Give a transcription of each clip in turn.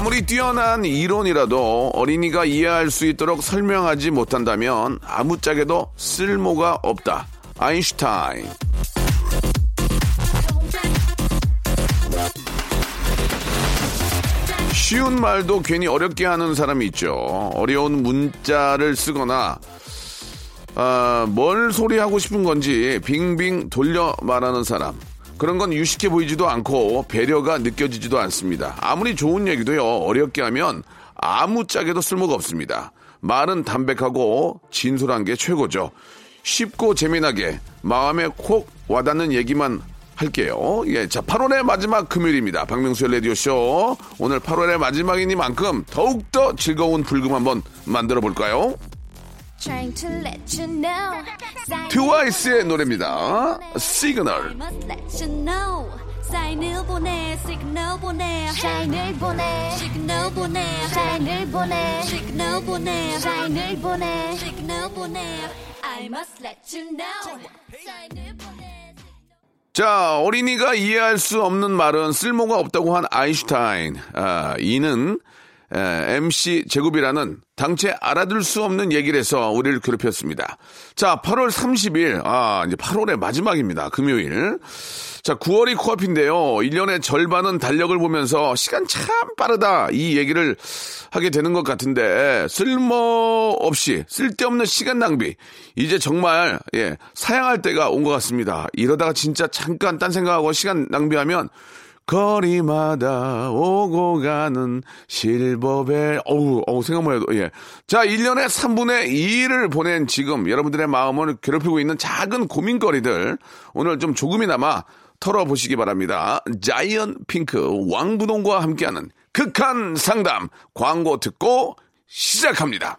아무리 뛰어난 이론이라도 어린이가 이해할 수 있도록 설명하지 못한다면 아무짝에도 쓸모가 없다 아인슈타인 쉬운 말도 괜히 어렵게 하는 사람이 있죠. 어려운 문자를 쓰거나 아, 뭘 소리하고 싶은 건지 빙빙 돌려 말하는 사람. 그런 건 유식해 보이지도 않고 배려가 느껴지지도 않습니다. 아무리 좋은 얘기도요, 어렵게 하면 아무 짝에도 쓸모가 없습니다. 말은 담백하고 진솔한 게 최고죠. 쉽고 재미나게 마음에 콕 와닿는 얘기만 할게요. 예, 자, 8월의 마지막 금요일입니다. 박명수의 라디오쇼. 오늘 8월의 마지막이니만큼 더욱더 즐거운 불금 한번 만들어 볼까요? 트와이스의 노래입니다. 시그널. Must let you know. 사인을 보내, 시그널 보내, 사인을 보내 시그널 보내, 사인을 보내 시그널 보내, 사인을 보내 시그널 보내. I must let you know. 사인을 보내. 자, 어린이가 이해할 수 없는 말은 쓸모가 없다고 한 아인슈타인. 아, E는 에, MC 제곱이라는 당체 알아들 수 없는 얘기를 해서 우리를 괴롭혔습니다. 자, 8월 30일. 아, 이제 8월의 마지막입니다. 금요일. 자, 9월이 코앞인데요. 1년의 절반은 달력을 보면서 시간 참 빠르다. 이 얘기를 하게 되는 것 같은데, 쓸모없이, 쓸데없는 시간 낭비. 이제 정말, 예, 사양할 때가 온 것 같습니다. 이러다가 진짜 잠깐 딴 생각하고 시간 낭비하면, 거리마다 오고 가는 실버벨, 어우, 어우, 생각만 해도, 예. 자, 1년에 3분의 2를 보낸 지금 여러분들의 마음을 괴롭히고 있는 작은 고민거리들, 오늘 좀 조금이나마 털어보시기 바랍니다. 자이언 핑크 왕부동과 함께하는 극한 상담 광고 듣고 시작합니다.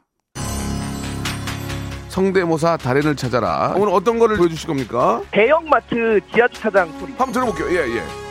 성대모사 달인을 찾아라. 오늘 어떤 거를 보여주실 겁니까? 대형마트 지하주차장 소리. 한번 들어볼게요. 예, 예.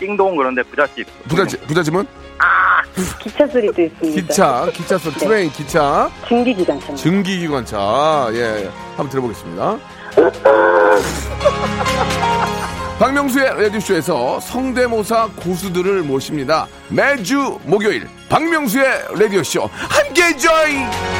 띵동 그런데 부잣집 부잣집, 부잣집은 기차 소리도 있습니다. 기차, 기차 소리, train, 기차, 증기기관차. 증기기관차. 예, 한번 들어보겠습니다. 박명수의 라디오쇼에서 성대모사 고수들을 모십니다. 매주 목요일 박명수의 라디오쇼 함께 join!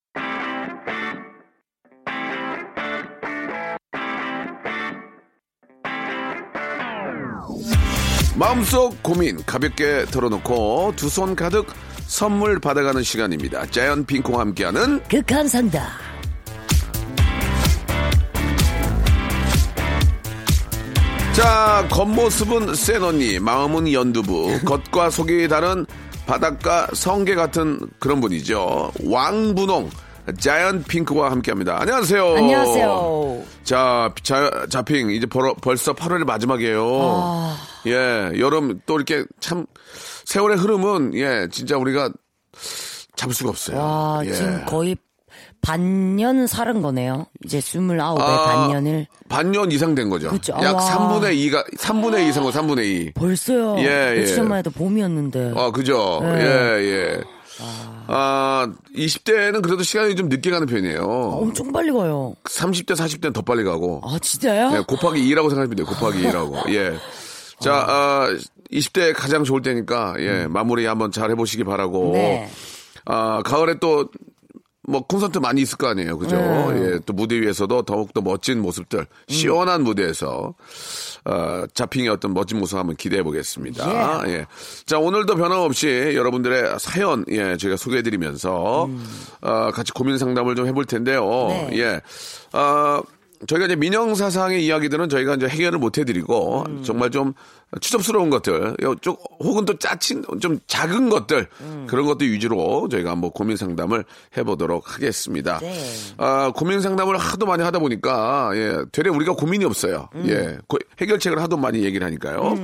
마음속 고민 가볍게 털어놓고 두 손 가득 선물 받아가는 시간입니다. 자연 핑크와 함께하는 극한 상담. 자, 겉모습은 센 언니, 마음은 연두부, 겉과 속이 다른 바닷가 성게 같은 그런 분이죠. 왕분홍, 자이언 핑크와 함께 합니다. 안녕하세요. 안녕하세요. 자, 자, 자핑, 이제 벌, 벌써 8월의 마지막이에요. 아. 예, 여름 또 이렇게 참, 세월의 흐름은, 예, 진짜 우리가 잡을 수가 없어요. 와, 예. 지금 거의 반년 살은 거네요. 이제 29에 아, 반년을. 반년 이상 된 거죠. 그쵸. 약 와. 3분의 2가, 3분의 2 이상 거 3분의 2. 벌써요. 예, 예. 며칠 전만 해도 봄이었는데. 아, 그죠. 네. 예, 예. 아, 20대는 그래도 시간이 좀 늦게 가는 편이에요. 엄청 빨리 가요. 30대, 40대는 더 빨리 가고. 아, 진짜요? 예, 곱하기 2라고 생각하시면 돼요. 곱하기 2라고. 예. 자, 아, 20대 가장 좋을 때니까, 예, 마무리 한번 잘 해보시기 바라고. 네. 아, 가을에 또, 뭐, 콘서트 많이 있을 거 아니에요. 그죠? 네. 예, 또 무대 위에서도 더욱 더 멋진 모습들, 시원한 무대에서, 어, 자핑의 어떤 멋진 모습 한번 기대해 보겠습니다. 예. 자, 오늘도 변함없이 여러분들의 사연, 예, 저희가 소개해 드리면서, 어, 같이 고민 상담을 좀 해볼 텐데요. 네. 예. 어, 저희가 이제 민영 사상의 이야기들은 저희가 이제 해결을 못 해드리고 음. 정말 좀 추접스러운 것들, 요쪽 혹은 또 짜친 좀 작은 것들 음. 그런 것들 위주로 저희가 한번 고민 상담을 해보도록 하겠습니다. 네. 아, 고민 상담을 하도 많이 하다 보니까 예, 되레 우리가 고민이 없어요. 음. 예, 고- 해결책을 하도 많이 얘기를 하니까요.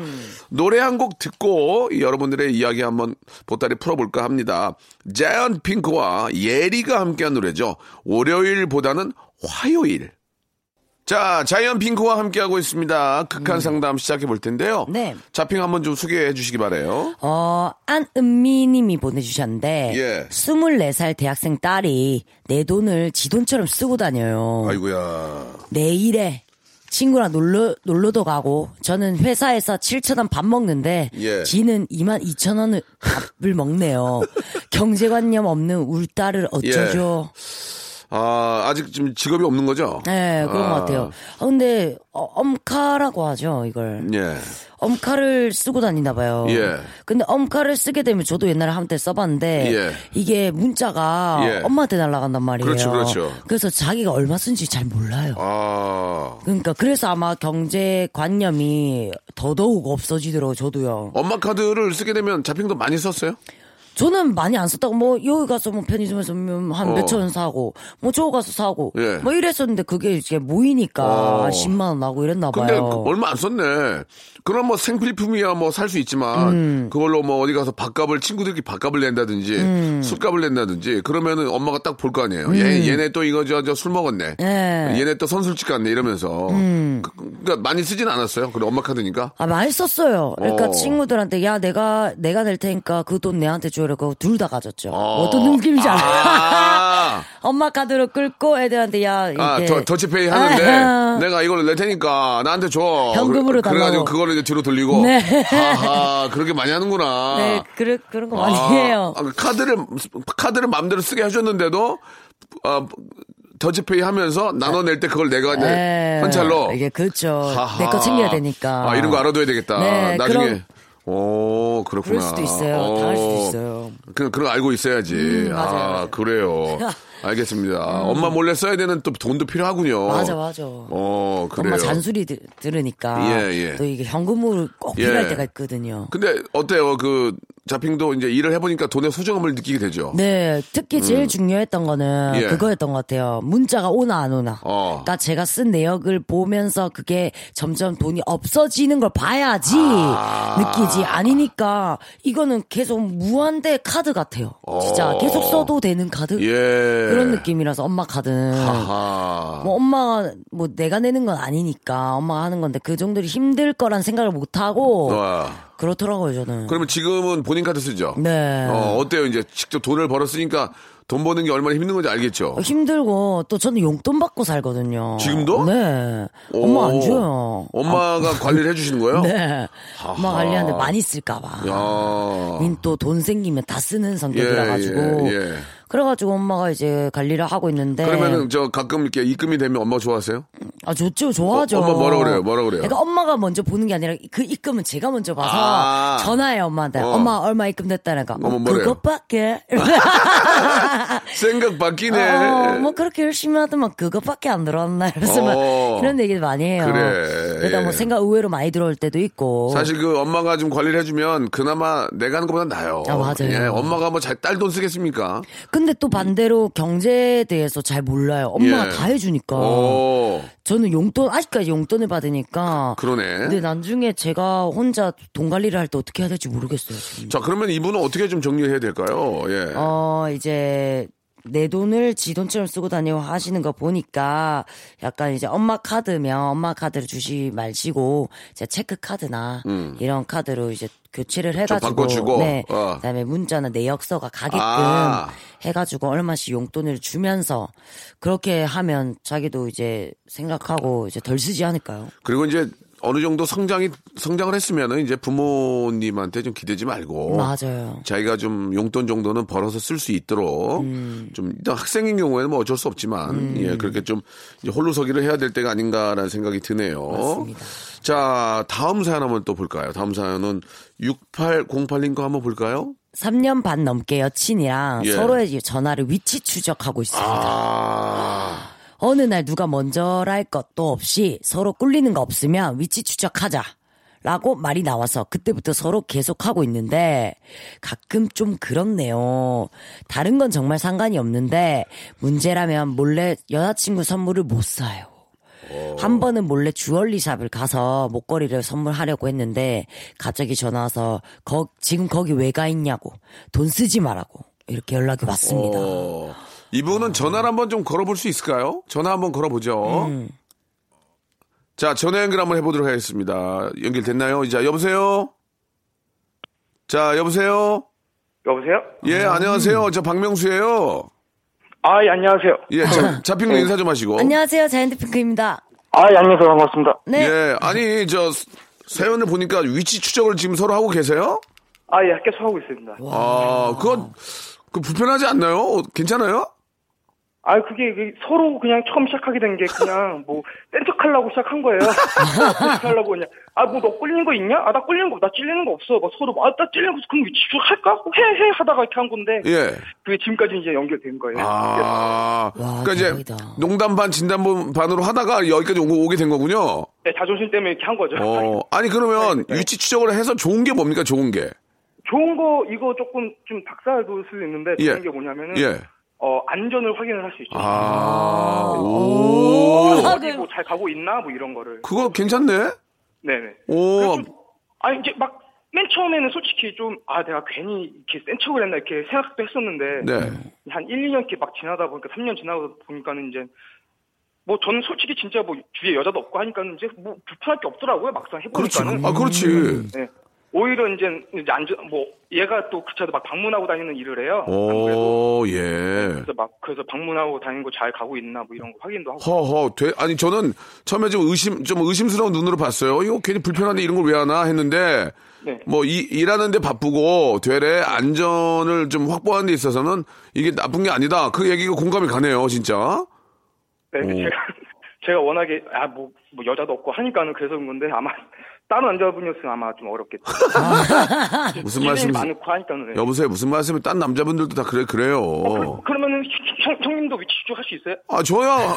노래 한 곡 듣고 이 여러분들의 이야기 한번 보따리 풀어볼까 합니다. 자이언 핑크와 예리가 함께한 노래죠. 월요일보다는 화요일. 자, 자이언 핑크와 함께하고 있습니다. 극한 상담 시작해 볼 텐데요. 네. 자핑 한번 좀 소개해 주시기 바래요. 어, 안은미 님이 보내주셨는데, 예. 24살 대학생 딸이 내 돈을 지 돈처럼 쓰고 다녀요. 아이고야. 내일에 친구랑 놀러, 놀러도 가고, 저는 회사에서 7천원 밥 먹는데, 예. 지는 2만 2천 원을 밥을 먹네요. 경제관념 없는 울 딸을 어쩌죠? 아, 아직 좀 직업이 없는 거죠? 네, 그런 아, 것 같아요. 아, 근데, 어, 엄카라고 하죠, 이걸. 예. 엄카를 쓰고 다니나 봐요. 예. 근데 엄카를 쓰게 되면 저도 옛날에 한때 써봤는데 예. 이게 문자가 예. 엄마한테 날아간단 말이에요. 그렇죠, 그렇죠. 그래서 자기가 얼마 쓴지 잘 몰라요. 아. 그러니까 그래서 아마 경제 관념이 더더욱 없어지더라고요, 저도요. 엄마 카드를 쓰게 되면 자핑도 많이 썼어요? 저는 많이 안 썼다고 뭐 여기 가서 뭐 편의점에서 한 어. 몇천 원 사고 뭐 저거 가서 사고 예. 뭐 이랬었는데 그게 이제 모이니까 어. 한 10만 원 나고 이랬나 근데 봐요. 그 얼마 안 썼네. 그럼 뭐 생필품이야 뭐 살 수 있지만 음. 그걸로 뭐 어디 가서 밥값을 친구들끼리 밥값을 낸다든지 음. 술값을 낸다든지 그러면은 엄마가 딱 볼 거 아니에요. 얘 얘네 또 이거 저 저 술 먹었네. 예. 얘네 또 선술집 갔네 이러면서 음. 그, 그러니까 많이 쓰진 않았어요. 그래 엄마 카드니까. 아, 많이 썼어요. 그러니까 어. 친구들한테, 야, 내가, 내가 낼 테니까 그 돈 내한테 줘 라. 그거 둘다 가졌죠. 어. 어떤 느낌인지 알아? 아. 엄마 카드로 끌고 애들한테, 야, 이게. 아, 더, 더치페이 하는데 아, 내가 이걸 낼 테니까 나한테 줘. 현금으로 그래, 그래가지고 달라고. 그거를 이제 뒤로 돌리고. 네. 하하, 그렇게 많이 하는구나. 네, 그래, 그런 거 많이 아, 해요. 아, 카드를 카드를 마음대로 쓰게 해줬는데도 아, 더치페이 하면서 나눠낼 때 그걸 내가 이제 네. 현찰로. 이게 그렇죠. 내 거 챙겨야 되니까. 아 이런 거 알아둬야 되겠다. 네, 나중에. 그럼- 오 그렇구나. 그럴 수도 있어요. 당할 수도 있어요. 그거 알고 있어야지. 음, 맞아요, 아 맞아요. 음. 그래요. 알겠습니다. 엄마 몰래 써야 되는 또 돈도 필요하군요. 맞아, 맞아. 어 그래요. 엄마 잔소리 들, 들으니까. 예, 예. 또 이게 현금으로 꼭 예. 필요할 때가 있거든요. 근데 어때요? 그 자핑도 이제 일을 해보니까 돈의 소중함을 느끼게 되죠. 네, 특히 제일 음. 중요했던 거는 예. 그거였던 것 같아요. 문자가 오나 안 오나. 어. 그러니까 제가 쓴 내역을 보면서 그게 점점 돈이 없어지는 걸 봐야지 아. 느끼지. 아니니까 이거는 계속 무한대 카드 같아요. 진짜 어. 계속 써도 되는 카드 예. 그런 느낌이라서 엄마 카드는 하하. 뭐 엄마가 뭐 내가 내는 건 아니니까 엄마가 하는 건데 그 정도로 힘들 거란 생각을 못 하고 와. 그렇더라고요 저는. 그러면 지금은 본인 카드 쓰죠? 네. 어, 어때요? 이제 직접 돈을 벌었으니까 돈 버는 게 얼마나 힘든 건지 알겠죠? 어, 힘들고 또 저는 용돈 받고 살거든요. 지금도? 네. 오. 엄마 안 줘요. 엄마가 관리를 해주시는 거예요? 네. 엄마 관리하는데 많이 쓸까봐. 야. 닌또돈 생기면 다 쓰는 성격이라 가지고. 예, 예. 그래가지고 엄마가 이제 관리를 하고 있는데. 그러면은 저 가끔 이렇게 입금이 되면 엄마 좋아하세요? 아 좋죠, 좋아하죠. 어, 엄마 뭐라 그래요? 뭐라 그래요? 그러니까 엄마가 먼저 보는 게 아니라 그 입금은 제가 먼저 봐서 아. 전화해 엄마한테. 어. 엄마 얼마 입금됐다니까. 뭐래요? 그것밖에. 생각 바뀌네. 어, 뭐 그렇게 열심히 하더만 그것밖에 안 들어왔나 막 어. 이런 얘기 많이 해요. 그래. 그러다 뭐 예. 생각 의외로 많이 들어올 때도 있고. 사실 그 엄마가 좀 관리를 해주면 그나마 내가 하는 것보다 나아요. 아, 맞아요. 예, 엄마가 뭐 잘 딸 돈 쓰겠습니까? 근데 또 반대로 경제에 대해서 잘 몰라요. 엄마가 예. 다 해주니까. 오, 저는 용돈 아직까지 용돈을 받으니까. 그러네. 근데 나중에 제가 혼자 돈 관리를 할 때 어떻게 해야 될지 모르겠어요. 지금. 자, 그러면 이분은 어떻게 좀 정리해야 될까요? 예. 어 이제 내 돈을 지 돈처럼 쓰고 다니고 하시는 거 보니까 약간 이제 엄마 카드면 엄마 카드를 주시 말시고 이제 체크 카드나 이런 카드로 이제 교체를 해가지고 음. 네 어. 그다음에 문자나 내역서가 가게끔 아. 해가지고 얼마씩 용돈을 주면서 그렇게 하면 자기도 이제 생각하고 이제 덜 쓰지 않을까요? 그리고 이제 어느 정도 성장이 성장을 했으면은 이제 부모님한테 좀 기대지 말고 맞아요. 자기가 좀 용돈 정도는 벌어서 쓸 수 있도록 음. 좀 일단 학생인 경우에는 뭐 어쩔 수 없지만 예 그렇게 좀 홀로서기를 해야 될 때가 아닌가라는 생각이 드네요. 맞습니다. 자 다음 사연 한번 또 볼까요? 다음 사연은 6808님 거 한번 볼까요? 3년 반 넘게 여친이랑 예. 서로의 전화를 위치 추적하고 있습니다. 아 어느 날 누가 먼저랄 것도 없이 서로 꿀리는 거 없으면 위치 추적하자. 라고 말이 나와서 그때부터 서로 계속하고 있는데 가끔 좀 그렇네요. 다른 건 정말 상관이 없는데 문제라면 몰래 여자친구 선물을 못 사요. 한 번은 몰래 주얼리샵을 가서 목걸이를 선물하려고 했는데 갑자기 전화 와서 거, 지금 거기 왜 가 있냐고 돈 쓰지 말라고 이렇게 연락이 왔습니다. 어, 이분은 전화를 한번 좀 걸어볼 수 있을까요? 전화 한번 걸어보죠. 음. 자, 전화 연결 한번 해보도록 하겠습니다. 연결됐나요? 자, 여보세요? 자, 여보세요? 여보세요? 예, 안녕하세요. 저 박명수예요 아, 예, 안녕하세요. 예, 자, 잡힌 거 인사 좀 하시고. 안녕하세요. 자이언트 핑크입니다. 아, 예, 안녕하세요. 반갑습니다. 네. 예, 아니, 저, 사연을 보니까 위치 추적을 지금 서로 하고 계세요? 아, 예, 계속 하고 있습니다. 아, 그거, 그 불편하지 않나요? 괜찮아요? 아, 그게 그 서로 그냥 처음 시작하게 된 게 그냥 뭐 센척하려고 시작한 거예요. 센척하려고 그냥 아뭐 너 꿀리는 거 있냐? 아 나 꿀리는 거, 나 찔리는 거 없어. 막 서로 아나 찔리는 거 없어. 그럼 위치 쭉 할까? 해해 하다가 이렇게 한 건데 예. 그게 지금까지 이제 연결된 거예요. 아, 와, 그러니까 이제 대박이다. 농담 반 진담 반으로 하다가 여기까지 오- 오게 된 거군요. 네, 자존심 때문에 이렇게 한 거죠. 어, 아니 그러면 네, 네. 위치 추적을 해서 좋은 게 뭡니까? 좋은 게. 좋은 거 이거 조금 좀 닭살 돋을 수 있는데 예. 좋은 게 뭐냐면은 예. 어 안전을 확인을 할 수 있죠. 아, 오. 오. 어디 뭐잘 가고 있나 뭐 이런 거를. 그거 괜찮네. 네네. 오. 좀- 아니 이제 막 맨 처음에는 솔직히 좀 아 내가 괜히 이렇게 센 척을 했나 이렇게 생각도 했었는데 네. 한 1, 2년 이렇게 막 지나다 보니까 3년 지나다 보니까는 이제 뭐 저는 솔직히 진짜 뭐 주위에 여자도 없고 하니까는 이제 뭐 불편할 게 없더라고요 막상 그렇지. 해보니까는 아, 그렇지. 네. 오히려 이제 이제 안전 뭐 얘가 또 그 차도 막 방문하고 다니는 일을 해요 오, 예. 그래서 막 그래서 방문하고 다니는 거잘 가고 있나 뭐 이런 거 확인도 하고 허허, 돼. 아니 저는 처음에 좀 의심, 좀 의심스러운 눈으로 봤어요. 이거 괜히 불편한데 이런 걸 왜 하나 했는데 네. 뭐 이, 일하는데 바쁘고 되레 안전을 좀 확보하는 데 있어서는 이게 나쁜 게 아니다. 그 얘기가 공감이 가네요, 진짜. 네, 오. 제가 제가 워낙에 아뭐 뭐 여자도 없고 하니까는 그래서 그런 건데 아마 다른 남자분이었으면 아마 좀 어렵겠죠. 무슨 말씀? 많고. 여보세요, 무슨 말씀이 딴 남자분들도 다 그래 그래요. 어, 그, 러면은 형, 형님도 위치 추적할 수 있어요? 아, 저야,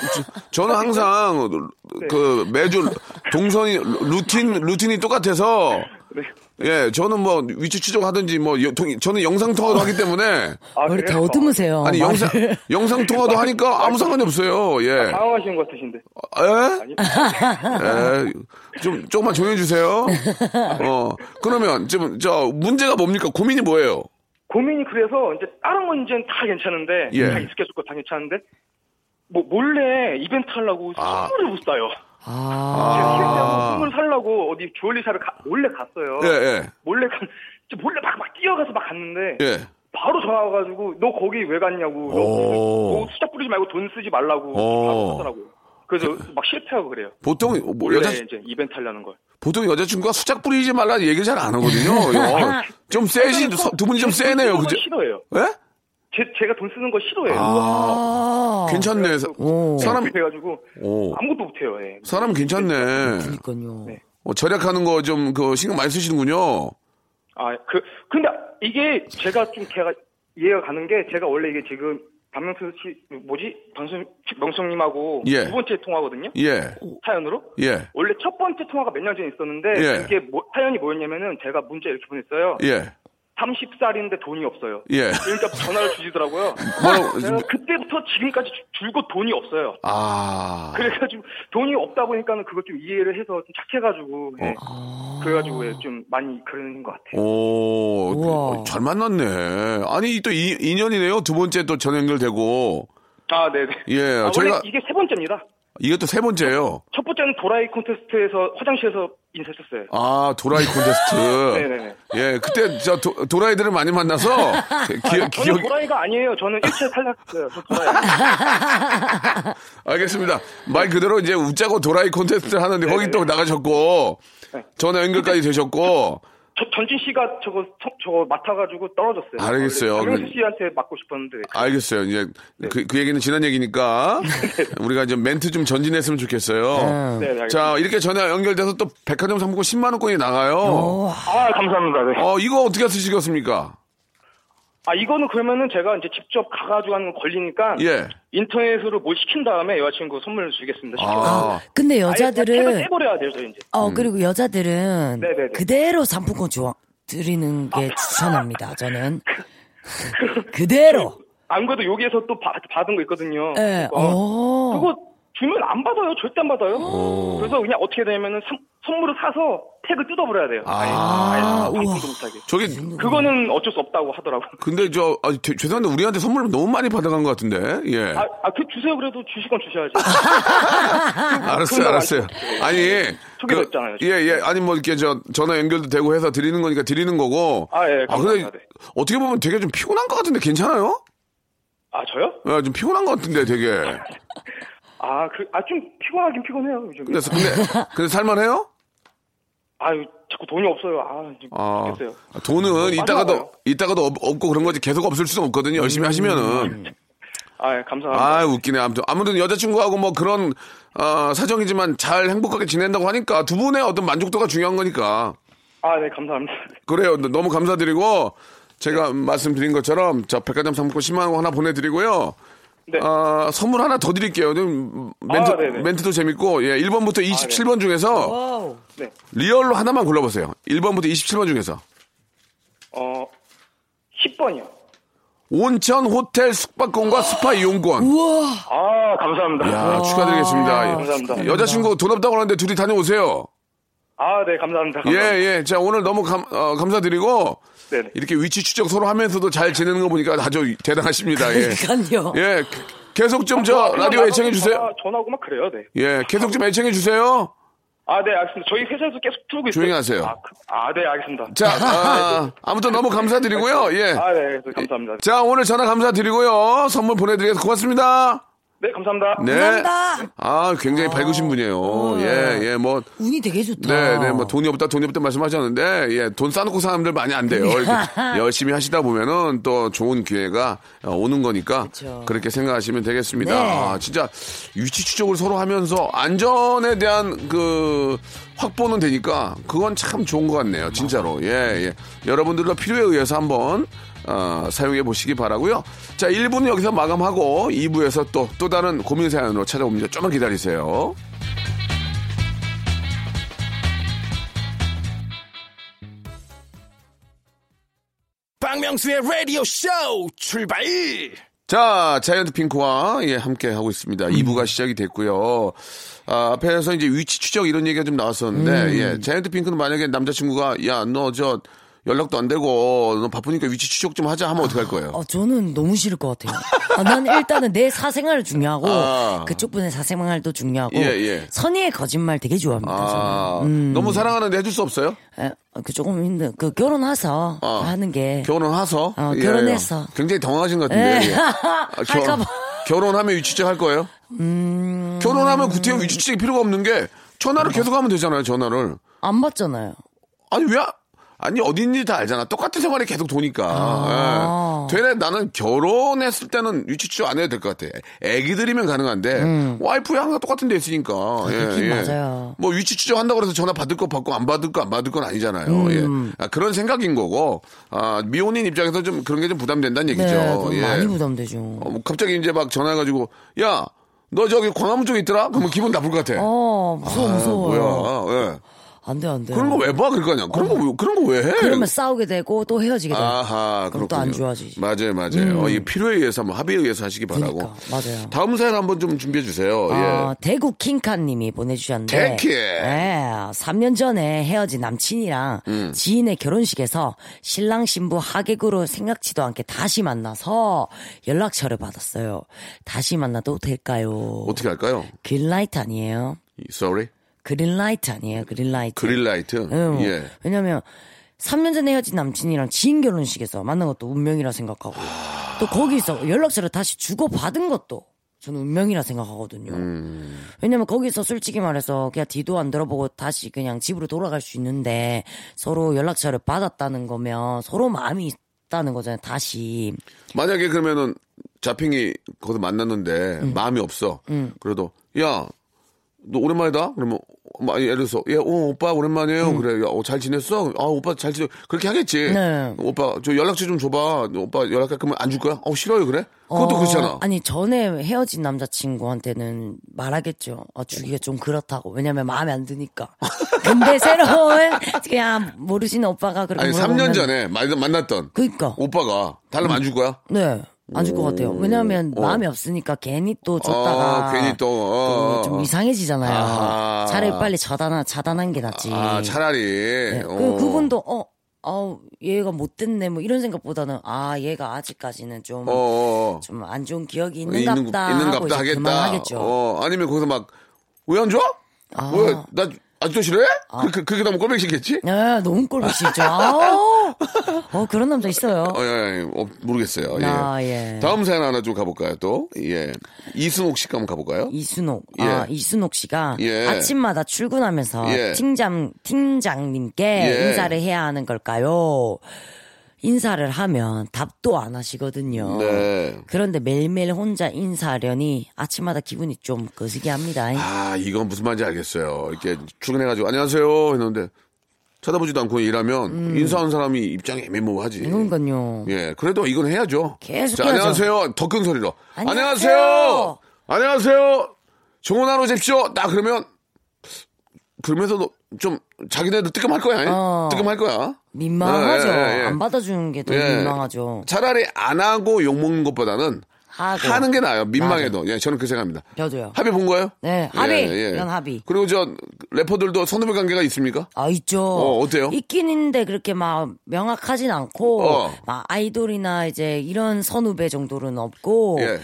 저, 는 항상, 네. 그, 매주, 동선이, 루틴, 루틴이 똑같아서, 네. 예, 저는 뭐, 위치 추적하든지, 뭐, 여- 통- 저는 영상 통화도 하기 때문에, 아, 머리 그래요? 더듬으세요. 아니, 영상, 영상 통화도 하니까 아무 상관이 없어요, 예. 당황하시는 것 같으신데. 예? 아니, 예, 좀, 조금만 조용해 주세요. 어, 그러면, 지금, 저, 문제가 뭡니까? 고민이 뭐예요? 고민이 그래서 이제 다른 건 이제 다 괜찮은데 예. 다 익숙해질 거다 괜찮은데 뭐 몰래 이벤트 하려고 아. 선물을 못 사요. 아, 아. 선물 살라고 어디 주얼리샵을 가- 몰래 갔어요. 예, 예, 몰래 간 진짜 몰래 막, 막 뛰어가서 막 갔는데 예. 바로 전화 와가지고 너 거기 왜 갔냐고 오. 너 수작 뿌리지 말고 돈 쓰지 말라고 오. 바로 하더라고요. 그래서 막 실패하고 그래요. 보통, 뭐, 여자, 이제 이벤트 하려는 걸. 보통 여자친구가 수작 뿌리지 말라는 얘기를 잘 안 하거든요. 어, 좀 세시, 두 분이 좀 세네요, 돈 그죠? 싫어해요. 예? 제, 제가 돈 쓰는 거 싫어해요. 아, 아. 괜찮네. 사- 오. 사람, 그래가지고 오, 아무것도 못해요. 예. 사람 괜찮네. 그러니까요. 네. 어, 절약하는 거 좀, 그, 신경 많이 쓰시는군요. 아, 그, 근데 이게 제가 좀 제가 이해가 가는 게 제가 원래 이게 지금 박명수 씨, 뭐지? 방송, 명성님하고 예. 두 번째 통화거든요? 예, 사연으로? 예, 원래 첫 번째 통화가 몇 년 전에 있었는데 예. 이게 뭐- 사연이 뭐였냐면은 제가 문자 이렇게 보냈어요. 예. 30살인데 돈이 없어요. 예. 그러니까 전화를 주시더라고요. 뭐라고- 제가 그때부터 지금까지 주- 줄곧 돈이 없어요. 아. 그래가지고 돈이 없다 보니까는 그걸 좀 이해를 해서 좀 착해가지고 예. 어. 그래가지고 예, 좀 많이 그러는 것 같아요. 오, 우와. 잘 만났네. 아니, 또 이, 인연이네요. 두 번째 또 전 연결되고. 아, 네네. 예, 아, 저희가- 이게 세 번째입니다. 또세 번째예요. 첫 번째는 도라이 콘테스트에서 화장실에서 인사했었어요. 아, 도라이 콘테스트. 네네네. 예, 그때 저 도, 도라이들을 많이 만나서 기, 저는 기억, 도라이가 아니에요. 저는 일차에 탈락했어요. 저 도라이. 알겠습니다. 말 그대로 이제 웃자고 도라이 콘테스트 하는데 거기 또 나가셨고 네. 전화 연결까지 되셨고 저, 전진 씨가 저거 서- 저거 맡아가지고 떨어졌어요. 알겠어요. 원래 그- 씨한테 맡고 싶었는데. 알겠어요. 이제 네. 그, 그 얘기는 지난 얘기니까 우리가 좀 멘트 좀 전진했으면 좋겠어요. 네, 네, 알겠습니다. 자, 이렇게 전화 연결돼서 또 백화점 상품권 10만 원권이 나가요. 어, 아, 감사합니다. 네. 어, 이거 어떻게 쓰시겠습니까? 아, 이거는 그러면은 제가 이제 직접 가가지고 하는 거 걸리니까. 예. 인터넷으로 뭘 시킨 다음에 여자친구 선물을 주겠습니다. 아, 근데 아예 여자들은 떼버려야 돼요, 저 이제. 어 그리고 여자들은 네네네. 그대로 상품권 줘 드리는 게 추천합니다. 저는 그대로. 안 그래도 여기에서 또 받, 받은 거 있거든요. 예. 그거, 어. 그거 주면 안 받아요. 절대 안 받아요. 그래서 그냥 어떻게 되냐면은 선- 선물을 사서 택을 뜯어버려야 돼요. 아예. 아, 아예. 상품도 못하게. 저기 그거는 어쩔 수 없다고 하더라고. 근데 저 아, 되- 죄송한데 우리한테 선물을 너무 많이 받아간 것 같은데. 예. 아, 아, 그 주세요. 그래도 주실 건 주셔야지. 알았어요, 알았어요. 거 아니, 소개됐잖아요, 예, 예. 아니 뭐 이렇게 저 전화 연결도 되고 해서 드리는 거니까 드리는 거고. 아, 예, 근데 감사합니다. 네. 어떻게 보면 되게 좀 피곤한 것 같은데 괜찮아요? 아, 저요? 예, 좀 피곤한 것 같은데 되게. 아, 그, 아, 좀 피곤하긴 피곤해요, 요즘. 근데 근데 근데 살만해요? 아유, 자꾸 돈이 없어요. 아, 아, 죽겠어요. 돈은 맞아요. 이따가도 이따가도 없- 없고 그런 거지 계속 없을 수는 없거든요. 열심히 하시면은. 아, 예, 감사합니다. 아, 웃기네. 아무튼 아무튼 여자친구하고 뭐 그런 어, 사정이지만 잘 행복하게 지낸다고 하니까 두 분의 어떤 만족도가 중요한 거니까. 아, 네, 감사합니다. 그래요. 너무 감사드리고 제가 말씀드린 것처럼 저 백화점 상품권 10만 원 하나 보내드리고요. 네. 어, 선물 하나 더 드릴게요. 좀 멘트, 아. 멘트도 재밌고, 예, 1번부터 27번 중에서 네. 리얼로 하나만 골라보세요. 1번부터 27번 중에서. 어, 10번이요. 온천 호텔 숙박권과 스파 이용권. 아, 감사합니다. 야, 축하드리겠습니다. 예. 감사합니다. 여자친구 돈 없다고 하는데 둘이 다녀오세요. 아, 네, 감사합니다. 예, 감사합니다. 예. 자, 오늘 너무 감, 어, 감사드리고, 네네. 이렇게 위치 추적 서로 하면서도 잘 지내는 거 보니까 아주 대단하십니다. 예. 그러니까요. 예. 계속 좀저 라디오 애청해 주세요. 전화, 전화하고 막 그래요, 네. 예. 계속 좀 애청해 주세요. 아, 네, 알겠습니다. 저희 회사에서 계속 틀고 있어요. 조용히 하세요. 아, 그- 아, 네, 알겠습니다. 자, 아, 아무튼 너무 감사드리고요. 예. 아, 네, 네, 감사합니다. 자, 오늘 전화 감사드리고요. 선물 보내드려서 고맙습니다. 네, 감사합니다. 네. 감사합니다. 아, 굉장히 밝으신 분이에요. 예, 예, 뭐. 운이 되게 좋다. 네, 네, 뭐 돈이 없다, 돈이 없다 말씀하셨는데, 예, 돈 싸놓고 사람들 많이 안 돼요. 이렇게 열심히 하시다 보면은 또 좋은 기회가 어, 오는 거니까 그쵸. 그렇게 생각하시면 되겠습니다. 네. 아, 진짜 위치 추적을 서로 하면서 안전에 대한 그 확보는 되니까 그건 참 좋은 것 같네요. 진짜로. 예, 예. 여러분들도 필요에 의해서 한번 어, 사용해 보시기 바라고요. 자, 1부는 여기서 마감하고 2부에서 또, 또 다른 고민 사연으로 찾아옵니다. 좀만 기다리세요. 박명수의 라디오 쇼 출발 자, 자이언트 핑크와 예, 함께 하고 있습니다. 음. 2부가 시작이 됐고요. 아, 앞에서 이제 위치 추적 이런 얘기가 좀 나왔었는데, 음. 예, 자이언트 핑크는 만약에 남자친구가, 야, 너 저, 연락도 안 되고, 너 바쁘니까 위치 추적 좀 하자 하면 어떡할 거예요? 어, 저는 너무 싫을 것 같아요. 아, 난 일단은 내 사생활 중요하고 아. 그쪽 분의 사생활도 중요하고 예, 예. 선의의 거짓말 되게 좋아합니다. 아. 음. 너무 사랑하는데 해줄 수 없어요? 에, 그 조금 힘든 그 결혼해서 어. 하는 게 결혼해서? 어, 예, 결혼해서. 예. 굉장히 당황하신 것 같은데. 예. 예. 아, 겨- 할까봐. 결혼하면 위치 추적 할 거예요? 음. 결혼하면 구태여 위치 추적이 필요가 없는 게, 전화를 계속 하면 되잖아요, 전화를. 안 받잖아요. 아니 왜 아니 어딘지 다 알잖아. 똑같은 생활이 계속 도니까. 아. 예. 되레 나는 결혼했을 때는 위치 추적 안 해도 될 것 같아. 애기들이면 가능한데 와이프야 항상 똑같은 데 있으니까. 예, 음. 그렇긴 맞아요. 뭐 위치 추적 한다고 해서 전화 받을 거 받고 안 받을 거 안 받을 건 아니잖아요. 음. 예. 아, 그런 생각인 거고 아, 미혼인 입장에서 좀 그런 게 좀 부담된다는 얘기죠. 네, 예. 많이 부담되죠. 어, 뭐 갑자기 이제 막 전화해가지고 야. 너 저기 광화문 쪽에 있더라? 그러면 기분 나쁠 것 같아. 어, 무서워, 아, 무서워. 뭐야. 예. 안 돼, 안 돼. 그런 거 왜 봐? 그럴 거 아니야. 그런 거, 왜- 그런 거 왜 해? 그러면 싸우게 되고 또 헤어지게 돼. 아하, 그럼 또 안. 좋아지지. 맞아요, 맞아요. 어, 이 필요에 의해서 한번 합의에 의해서 하시기 바라고. 그러니까, 맞아요. 다음 사연 한번 좀 준비해 주세요. 어, 예. 대구 킹카님이 보내주셨는데, 킹. 예, 3년 전에 헤어진 남친이랑 음. 지인의 결혼식에서 신랑 신부 하객으로 생각지도 않게 다시 만나서 연락처를 받았어요. 다시 만나도 될까요? 어떻게 할까요? 그린라이트 아니에요? Sorry. 그린라이트 아니에요? 그린라이트. 그릴라이트. 응. 예. 왜냐면 3년 전에 헤어진 남친이랑 지인 결혼식에서 만난 것도 운명이라 생각하고 또 거기서 연락처를 다시 주고 받은 것도 저는 운명이라 생각하거든요. 음. 왜냐면 거기서 솔직히 말해서 그냥 뒤도 안 들어보고 다시 그냥 집으로 돌아갈 수 있는데 서로 연락처를 받았다는 거면 서로 마음이 있다는 거잖아요. 다시. 만약에 그러면은 자핑이 거기서 만났는데 마음이 없어. 그래도 야, 너 오랜만이다. 그러면 막 예를 들어서 예, 어, 오빠 오랜만이에요. 그래, 야, 어, 잘 지냈어? 아, 오빠 잘 지내. 그렇게 하겠지. 네. 오빠 저 연락처 좀 줘봐. 오빠 연락할 거면 안 줄 거야? 어, 싫어요, 그래? 그것도 어, 그렇잖아. 아니 전에 헤어진 남자친구한테는 말하겠죠. 어, 주기가 좀 그렇다고. 왜냐면 마음에 안 드니까. 근데 새로운 그냥 모르시는 오빠가 그렇게 아니, 물어보면 3년 전에 만- 만났던 그니까 오빠가 달라면 안줄 거야? 네. 안 줄 것 같아요. 왜냐하면 어. 마음이 없으니까 괜히 또 줬다가 어, 괜히 또, 어, 또좀 어. 이상해지잖아요. 아하. 차라리 빨리 차단 차단한 게 낫지. 아, 차라리. 네. 어. 그 그분도 어, 어 얘가 못됐네 뭐 이런 생각보다는 아 얘가 아직까지는 좀 어, 어, 좀안 좋은 기억이 어. 있는갑다 있는 하고 갑다 이제 하겠다. 그만하겠죠. 어, 아니면 거기서 막, 왜안 줘? 아. 왜? 나 아직도 싫어해? 그, 그, 그 게 너무 꼴뱅이시겠지? 네, 너무. 아우. 어 그런 남자 있어요. 어, 예, 예. 어, 모르겠어요. 예. 아, 예. 다음 사연 하나 좀 가볼까요, 또? 예. 이순옥 씨가 한번 가볼까요? 이순옥, 예. 아, 이순옥 씨가 예. 아침마다 출근하면서 예. 팀장, 팀장님께 예. 인사를 해야 하는 걸까요? 인사를 하면 답도 안 하시거든요. 네. 그런데 매일매일 혼자 인사하려니 아침마다 기분이 좀 거시기 합니다. 아, 이건 무슨 말인지 알겠어요. 이렇게 출근해가지고, 안녕하세요. 했는데, 쳐다보지도 않고 일하면, 인사하는 사람이 입장이 애매모호하지. 음. 그러니까요. 예, 그래도 이건 해야죠. 계속 자. 안녕하세요. 더 큰 소리로. 안녕하세요. 안녕하세요. 안녕하세요. 좋은 하루 되십시오. 딱 그러면 그러면서도 좀 자기네들 뜨끔할 거야. 어. 뜨끔할 거야. 민망하죠. 예, 예, 예. 안 받아주는 게더 예. 민망하죠. 차라리 안 하고 욕 먹는 것보다는 하고. 하는 게 나아요. 민망해도. 예, 저는 그 생각합니다. 저도요. 합의 본 거예요? 네, 합의. 이건 합의. 그리고 저 래퍼들도 선후배 관계가 있습니까? 아, 있죠. 어, 어때요? 있긴 있는데 그렇게 막 명확하진 않고, 어. 막 아이돌이나 이제 이런 선후배 정도는 없고, 예.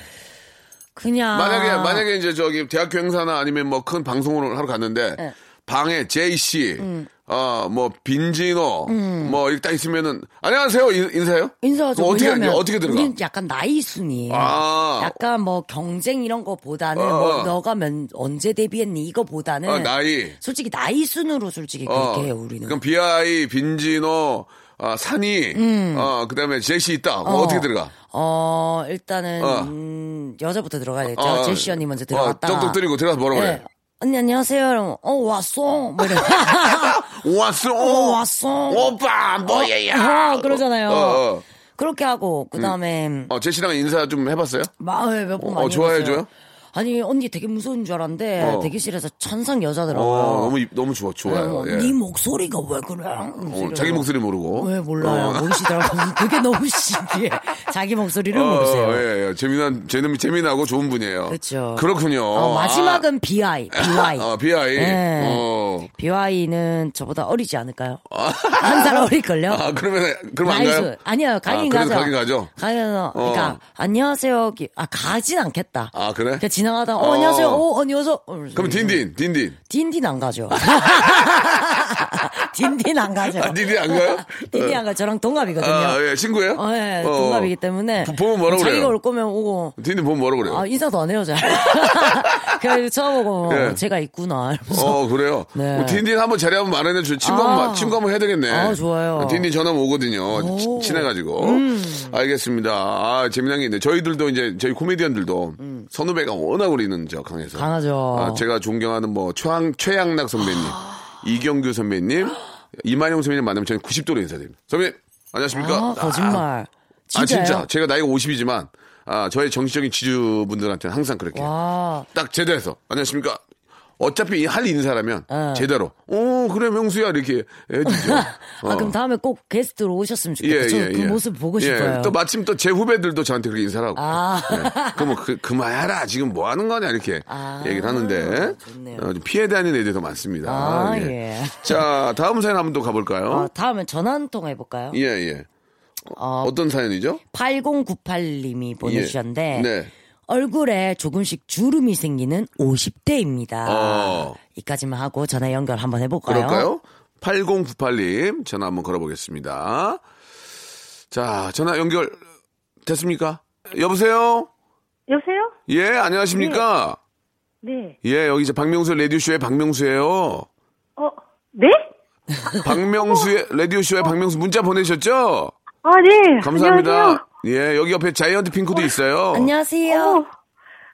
그냥. 만약에 만약에 이제 저기 대학교 행사나 아니면 뭐 큰 방송을 하러 갔는데 네. 방에 제이 씨, 음. 어뭐 빈진호, 뭐 이렇게 딱 있으면은 안녕하세요 인- 인사해요? 인사하죠. 어떻게 어떻게 들어가? 우린 약간 나이 순이에요. 아. 약간 뭐 경쟁 이런 거보다는 어, 뭐 어. 너가 면, 언제 데뷔했니 이거보다는 어, 나이. 솔직히 나이 순으로 솔직히 어, 그렇게 해요 우리는. 그럼 비아이, 빈진호, 아, 산이, 어 그 다음에 제시 있다. 뭐 음. 어. 어떻게 들어가? 어 일단은 어. 음, 여자부터 들어가야겠죠. 어, 제시 언니 먼저 어, 들어갔다. 떡떡 때리고 들어가서 뭐라고 네. 그래? 언니 안녕하세요. 이러면, 어 왔어. 뭐 이래. 왔어. 어, 왔어. 오빠 뭐야? 어, 그러잖아요. 어, 어. 그렇게 하고 그 다음에 어, 제시랑 인사 좀 해봤어요? 마을 몇번 어, 많이 좋아해줘요? 해봤어요. 아니 언니 되게 무서운 줄 알았는데 어. 대기실에서 천상 여자더라고요. 어, 너무 이- 너무 좋아 좋아요. 어, 예. 네 목소리가 왜 그래? 어, 자기 목소리 모르고. 왜 몰라요? 어. 모르시더라고요. 그게 너무 신기해. 자기 목소리를 어, 모르세요. 예, 예. 재미난, 재미, 재미나고 좋은 분이에요. 그렇죠. 그렇군요. 어, 마지막은 BI, 비와이. 아, 어, BI. 네. 어. 비와이는 저보다 어리지 않을까요? 한살 어릴걸요? 아, 그러면, 그럼 안 가요? nice. 아니요, 가긴 아, 가죠. 가긴 가죠? 가요. 그러니까, 어. 안녕하세요. 기- 아, 가진 않겠다. 아, 그래? 그러니까 지나가다, 어, 어. 안녕하세요. 어, 안녕하세요. 어, 그럼 딘딘, 딘딘. 딘딘 안 가죠. 딘딘 안 가죠. 아, 딘딘 안 가요? 딘딘 안 가요. 저랑 동갑이거든요. 아, 예, 친구예요? 어, 예, 어. 동갑이기 때문에. 보- 보면 뭐라 자기가 그래요? 올 거면 오고. 딘딘 보면 뭐라 그래요? 아, 인사도 안 해요, 잘. 그래서 처음 보고, 예. 제가 있구나. 이러면서. 어, 그래요? 네. 뭐 딘딘 한번 자리 한번 마련해 주 친구 아. 한번, 친구 한번 해야 되겠네. 아, 좋아요. 딘딘 전화 오거든요. 오. 음. 치- 친해가지고. 알겠습니다. 아, 재미난 게 있네. 저희들도 이제, 저희 코미디언들도 선후배가 워낙 우리는 저 강해서. 음. 강하죠. 아, 제가 존경하는 뭐, 최양, 최양락 선배님, 이경규 선배님, 이만용 선배님 만나면 저는 90도로 인사드립니다. 선배님, 안녕하십니까? 아, 거짓말. 아, 진짜요? 진짜. 제가 나이가 50이지만, 아, 저의 정치적인 지주분들한테는 항상 그렇게. 와. 딱 제대해서 안녕하십니까 어차피 할 인사라면 어. 제대로. 어 그래 명수야 이렇게 해주죠. 어. 아, 그럼 다음에 꼭 게스트로 오셨으면 좋겠어요. 저그 모습 보고 예, 싶어요. 또 마침 또 제 후배들도 저한테 그렇게 인사를 하고. 아. 예. 그럼 뭐 그, 그만해라 지금 뭐 하는 거냐 이렇게 아, 얘기를 하는데 좋네요. 어, 좀 피해 다니는 애들이 더 많습니다. 아, 예. 자 다음 사연 한번 또 가볼까요? 어, 다음에 전화 한 통 해볼까요? 예 예. 어, 어떤 사연이죠? 8098님이 보내주셨는데 예. 네. 얼굴에 조금씩 주름이 생기는 50대입니다. 어. 이까지만 하고 전화 연결 한번 해볼까요? 그럴까요? 8098님 전화 한번 걸어보겠습니다. 자 전화 연결 됐습니까? 여보세요? 여보세요? 예 안녕하십니까? 네. 예 여기 이제 박명수 라디오쇼의 박명수예요. 어, 네? 박명수의 라디오쇼의 박명수 문자 보내셨죠? 아, 네. 감사합니다. 안녕하세요. 예, 여기 옆에 자이언트 핑크도 있어요. 안녕하세요. 어.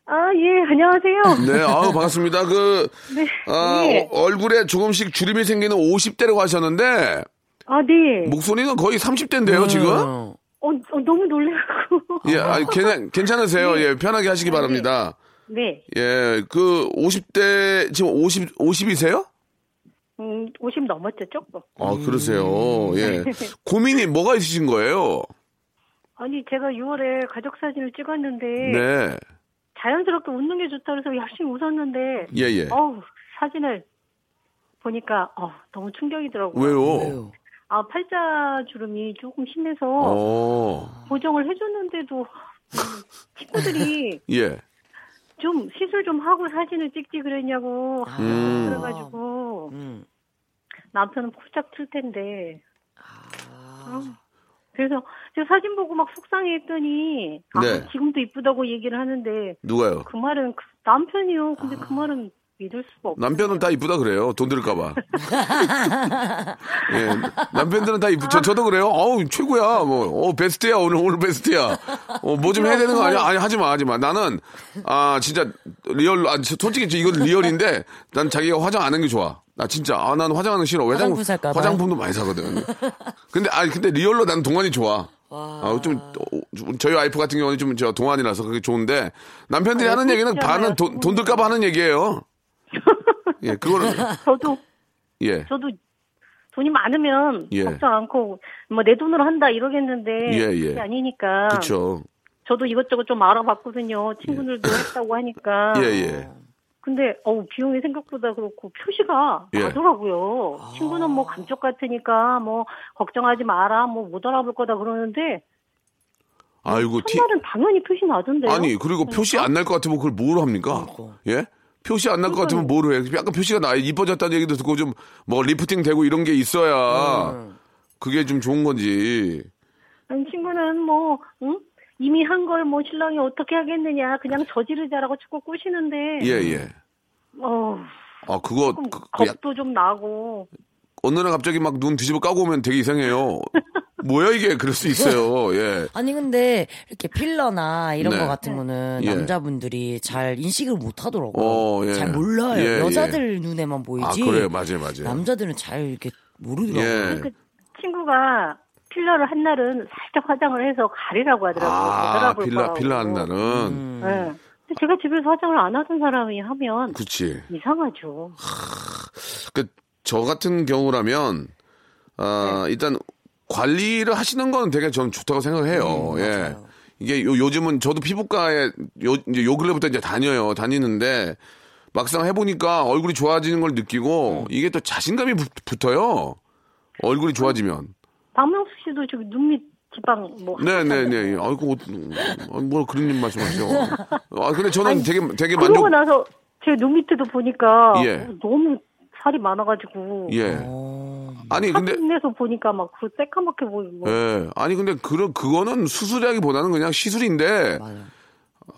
아, 예, 안녕하세요. 네, 아우, 반갑습니다. 그, 네. 아, 예. 어, 얼굴에 조금씩 주름이 생기는 50대라고 하셨는데, 아, 네. 목소리는 거의 30대인데요, 지금? 음. 어, 어, 너무 놀래갖고. 예, 아니, 괜찮, 괜찮으세요? 예, 편하게 하시기 바랍니다. 네. 예, 그, 50대, 지금 50, 50이세요? 음, 50 넘었죠, 조금. 아, 그러세요. 예. 고민이 뭐가 있으신 거예요? 아니, 제가 6월에 가족 사진을 찍었는데. 네. 자연스럽게 웃는 게 좋다 그래서 열심히 웃었는데. 예, 예. 어우, 사진을 보니까, 어, 너무 충격이더라고요. 왜요? 아, 팔자 주름이 조금 심해서. 어, 보정을 해줬는데도 음, 친구들이 예. 좀 시술 좀 하고 사진을 찍지 그랬냐고 음. 그래가지고 음. 남편은 폴짝 틀 텐데 아. 그래서 제가 사진 보고 막 속상해했더니 아, 네. 지금도 이쁘다고 얘기를 하는데 누가요? 그 말은 그 남편이요 근데 그 말은 믿을 수가 없어요 남편은 다 이쁘다 그래요. 돈 들을까봐. 예, 남편들은 다 이쁘. 저 저도 그래요. 어우 최고야. 뭐, 어 베스트야 오늘 오늘 베스트야. 어 뭐 좀 해야 되는 거 아니야? 아니 하지 마 하지 마. 나는 아 진짜 real. 아 솔직히 이건 real인데 난 자기가 화장 안 하는 게 좋아. 나 진짜 아 나는 화장하는 거 싫어. 화장 화장품 살까 봐요? 화장품도 많이 사거든. 근데 아니 근데 real로 나는 동안이 좋아. 아, 좀, 어, 저희 와이프 같은 경우는 좀, 저, 동안이라서 그게 좋은데, 남편들이 아, 하는 얘기는. 반은 돈, 돈 들까봐 하는 얘기예요. 예, 그거는, 저도 예. 저도 돈이 많으면 예. 걱정 않고 뭐 내 돈으로 한다 이러겠는데 예, 예. 그게 아니니까 그쵸. 저도 이것저것 좀 알아봤거든요. 친구들도 했다고 하니까. 예, 예. 근데 어우 비용이 생각보다 그렇고 표시가 예. 나더라고요. 친구는 뭐 감쪽 같으니까 뭐 걱정하지 마라 뭐 못 알아볼 거다 그러는데 아이고, 티, 첫날은 당연히 표시 나던데요. 아니, 그리고 표시 안 날 것 같으면 그걸 뭐로 합니까? 예? 표시 안 날 것 같으면 뭐로 해? 약간 표시가 나, 이뻐졌다는 얘기도 듣고 좀, 뭐, 리프팅 되고 이런 게 있어야, 그게 좀 좋은 건지. 아니, 친구는 뭐 응? 이미 한 걸 뭐 신랑이 어떻게 하겠느냐 그냥 저지르자라고 자꾸 꼬시는데 예, 예. 어 아, 그거, 그, 그 약- 겁도 좀 나고 어느 날 갑자기 막 눈 뒤집어 까고 오면 되게 이상해요. 뭐야, 이게? 그럴 수 있어요. 예. 아니 근데 이렇게 필러나 이런 네. 거 같은 거는 예. 남자분들이 잘 인식을 못 하더라고요. 어, 예. 잘 몰라요. 예, 여자들 눈에만 보이지. 아, 그래요. 맞아요, 맞아요. 남자들은 잘 이렇게 모르더라고요. 예. 그 친구가 필러를 한 날은 살짝 화장을 해서 가리라고 하더라고요. 못 아, 필라, 거라고. 필라 하는 날은. 음. 네. 근데 제가 집에서 화장을 안 하던 사람이 하면 그치. 이상하죠. 그, 저 같은 경우라면, 아, 네. 일단 관리를 하시는 건 되게 전 좋다고 생각해요. 음, 예. 이게 요, 요즘은 저도 피부과에 요, 이제 요 근래부터 이제 다녀요. 다니는데 막상 해보니까 얼굴이 좋아지는 걸 음. 느끼고 이게 또 자신감이 붙, 붙어요. 얼굴이 좋아지면. 박명수 씨도 저기 눈밑 지방 뭐 네네네. 아이고, 어, 뭐 그런 일 말씀하시죠. 아, 근데 저는 아니, 되게, 되게 그러고 만족. 나서 제 눈 밑에도 보니까 예. 너무 살이 많아가지고 예. 어, 아니, 근데. 사진에서 보니까 막그 새까맣게 보이고 예. 아니 근데 그 그거는 수술이라기보다는 그냥 시술인데 맞아요.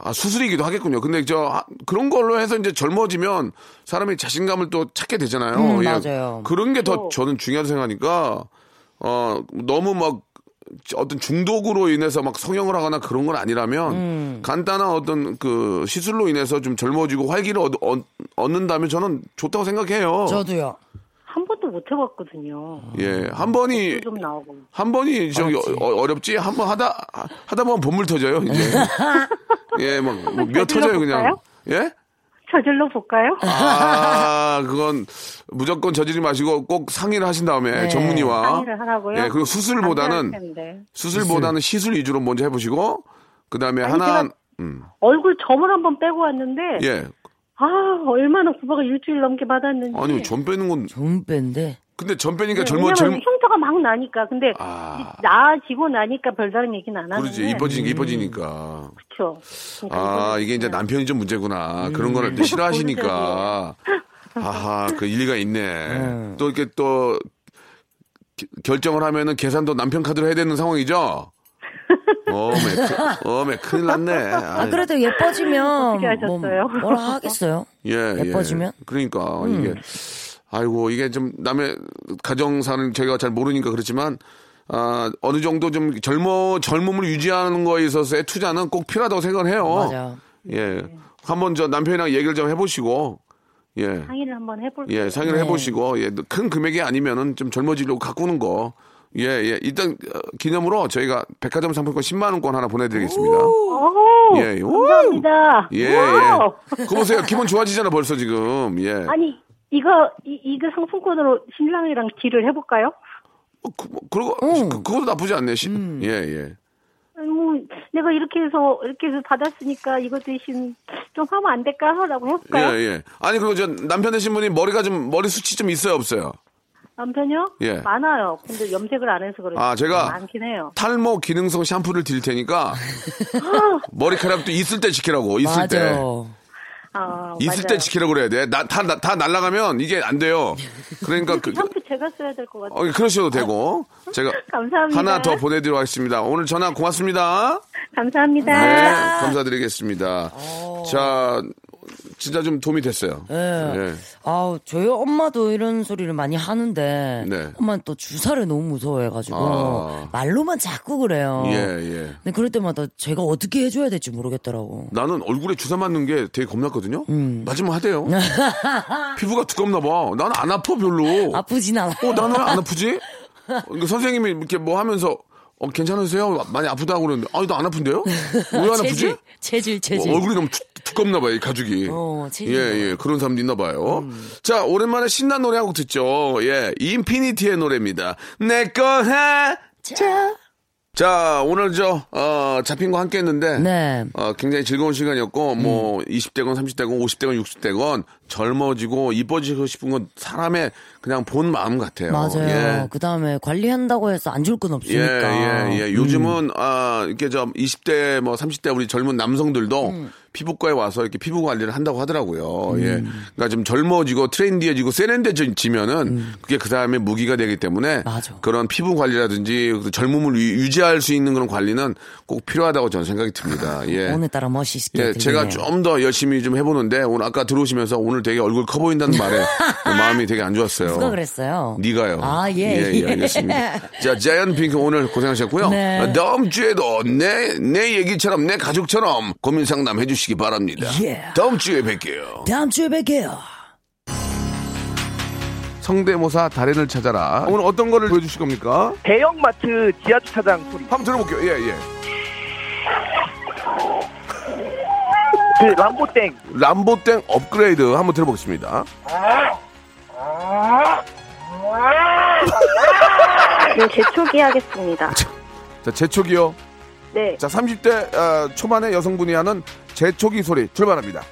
아 수술이기도 하겠군요. 근데 저 아, 그런 걸로 해서 이제 젊어지면 사람이 자신감을 또 찾게 되잖아요. 음, 예. 맞아요. 그런 게더 어. 저는 중요하다고 생각하니까 어 너무 막 어떤 중독으로 인해서 막 성형을 하거나 그런 건 아니라면 음. 간단한 어떤 그 시술로 인해서 좀 젊어지고 활기를 얻, 얻, 얻 는다면 저는 좋다고 생각해요. 저도요. 한 번도 못 해봤거든요. 예, 한 번이 좀 나오고 한 번이 저기 어, 렵지 한 번 하다 하다 보면 본물 터져요 이제. 예, 막몇 터져요 그냥. 예? 저질러 볼까요? 아, 그건 무조건 저지르지 마시고 꼭 상의를 하신 다음에 네. 전문의와 상의를 하라고요? 예, 그리고 수술보다는. 수술보다는 시술 위주로 먼저 해보시고 그 다음에 하나 음, 얼굴 점을 한번 빼고 왔는데 예, 아 얼마나 구박을 일주일 넘게 받았는지. 아니 전 빼는 건좀 뺀데. 근데 전 빼니까 네, 젊어 젊 흉터가 막 나니까 근데 아. 나아지고 나니까 별다른 얘기는 안 하는데. 그러지 이뻐지니까 이뻐지니까 그렇죠. 아 이게 이제 남편이 좀 문제구나 그런 거를 또 싫어하시니까 아하 그 일리가 있네 또 이렇게 또 기- 결정을 하면은 계산도 남편 카드로 해야 되는 상황이죠. 어메, 그- 어메, 큰일 났네. 아, 그래도 예뻐지면 어떻게 하셨어요? 뭐, 뭐라 하겠어요? 예, 예뻐지면? 예. 그러니까 이게 아이고 이게 좀 남의 가정사는 저희가 잘 모르니까 그렇지만 아 어느 정도 좀 젊어 젊음을 유지하는 거에 있어서의 투자는 꼭 필요하다고 생각을 해요. 맞아. 예, 한번 저 남편이랑 얘기를 좀 해보시고 예. 상의를 한번 해볼게요. 예, 상의를 네. 해보시고, 예, 큰 금액이 아니면은 좀 젊어지려고 가꾸는 거. 예, 예. 일단, 어, 기념으로 저희가 백화점 상품권 10만 원권 하나 보내드리겠습니다. 오, 예, 오. 감사합니다. 예. 예. 그거 보세요. 기분 좋아지잖아, 벌써 지금. 예. 아니 이거 이, 이거 상품권으로 신랑이랑 딜을 해볼까요? 어, 그, 뭐, 그러고, 응. 그, 그것도 나쁘지 않네. 시, 음. 예, 예. 아니, 뭐 내가 이렇게 해서 이렇게 해서 받았으니까 이거 대신 좀 하면 안 될까라고 예, 해볼까요? 예. 아니, 그리고 저 남편 되신 분이 머리가 좀, 머리 숱이 좀 있어요, 없어요? 남편이요? 예. 많아요. 근데 염색을 안 해서 그래요. 아, 제가 많긴 해요. 탈모 기능성 샴푸를 드릴 테니까 머리카락도 있을 때 지키라고, 있을 맞아. 때. 아, 있을 맞아요. 때 지키라고 그래야 돼. 나, 다, 나- 다 날아가면 이게 안 돼요. 그러니까 그, 샴푸 제가 써야 될 것 같아요. 어, 그러셔도 되고. 제가 감사합니다. 하나 더 보내드리도록 하겠습니다. 오늘 전화 고맙습니다. 감사합니다. 네, 감사드리겠습니다. 자, 진짜 좀 도움이 됐어요. 예. 예. 아우, 저희 엄마도 이런 소리를 많이 하는데, 네. 엄마는 또 주사를 너무 무서워해가지고, 아. 말로만 자꾸 그래요. 예, 예. 근데 그럴 때마다 제가 어떻게 해줘야 될지 모르겠더라고. 나는 얼굴에 주사 맞는 게 되게 겁났거든요. 음. 맞으면 하대요. 피부가 두껍나 봐. 나는 안 아파 별로. 아프진 않아요. 어, 나는 왜안 아프지? 어, 선생님이 이렇게 뭐 하면서 어, 괜찮으세요? 많이 아프다고 그러는데 아니 나 안 아픈데요? 왜 안 아프지? 체질? 체질. 어, 얼굴이 너무 두, 두껍나 봐요, 이 가죽이. 어, 체질. 예, 예. 그런 사람도 있나 봐요. 자, 오랜만에 신난 노래 한 곡 듣죠. 예. 인피니티의 노래입니다. 내거 하자. 자, 오늘 저, 어, 잡힌 거 함께 했는데. 네. 어, 굉장히 즐거운 시간이었고, 뭐, 20대건 30대건 50대건 60대건 젊어지고 이뻐지고 싶은 건 사람의 그냥 본 마음 같아요. 맞아요. 예. 그 다음에 관리한다고 해서 안 줄건 예, 없으니까. 예, 예. 요즘은, 아, 이렇게 저 20대, 뭐 30대 우리 젊은 남성들도 음. 피부과에 와서 이렇게 피부 관리를 한다고 하더라고요. 예. 그러니까 좀 젊어지고 트렌디해지고 세련돼지면은 그게 그 사람의 무기가 되기 때문에 음. 맞아. 그런 피부 관리라든지 그 젊음을 유- 유지할 수 있는 그런 관리는 꼭 필요하다고 저는 생각이 듭니다. 예. 오늘따라 멋있게. 예, 제가 들리네요. 좀더 열심히 좀 해보는데 오늘 아까 들어오시면서 오늘 되게 얼굴 커 보인다는 말에 마음이 되게 안 좋았어요. 누가 그랬어요? 네가요. 아, 예, 예, 예, 예. 알겠습니다. 자, 자이언 핑크 오늘 고생하셨고요. 네. 아, 다음 주에도 내, 내 얘기처럼, 내 가족처럼 고민 상담 해주시 기 바랍니다. 예. 다음 주에 뵐게요. 다음 주에 뵐게요. 성대모사 달인을 찾아라. 오늘 어떤 거를 보여주실 겁니까? 대형마트 지하주차장 소리. 한번 들어볼게요. 예, 예. 그 람보땡. 람보땡 업그레이드 한번 들어보겠습니다. 네, 제초기 하겠습니다. 자, 제초기요. 네. 자, 30대 어, 초반의 여성분이 하는 제초기 소리 출발합니다.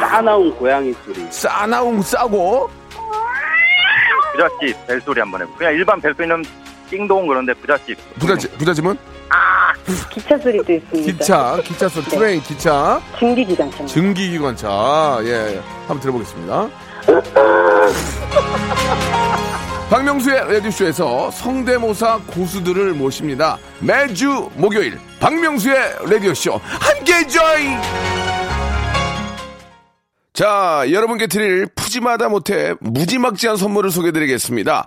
싸나운 고양이 소리. 싸나웅 싸고 부잣집 벨소리 한번 해보. 그냥 일반 벨소리는 띵동 그런데 부잣집. 부잣집, 부잣집은 기차 소리도 있습니다. 기차, 기차 소리, train, 기차, 증기기관차. 증기기관차. 예, 한번 들어보겠습니다. 박명수의 라디오쇼에서 성대모사 고수들을 모십니다. 매주 목요일 박명수의 라디오쇼 함께 join! 자, 여러분께 드릴 푸짐하다 못해 무지막지한 선물을 소개해드리겠습니다.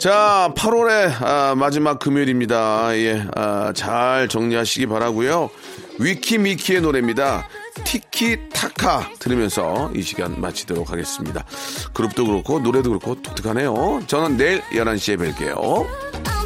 자, 8월의 아, 마지막 금요일입니다. 예, 아, 잘 정리하시기 바라고요. 위키미키의 노래입니다. 티키타카 들으면서 이 시간 마치도록 하겠습니다. 그룹도 그렇고 노래도 그렇고 독특하네요. 저는 내일 11시에 뵐게요.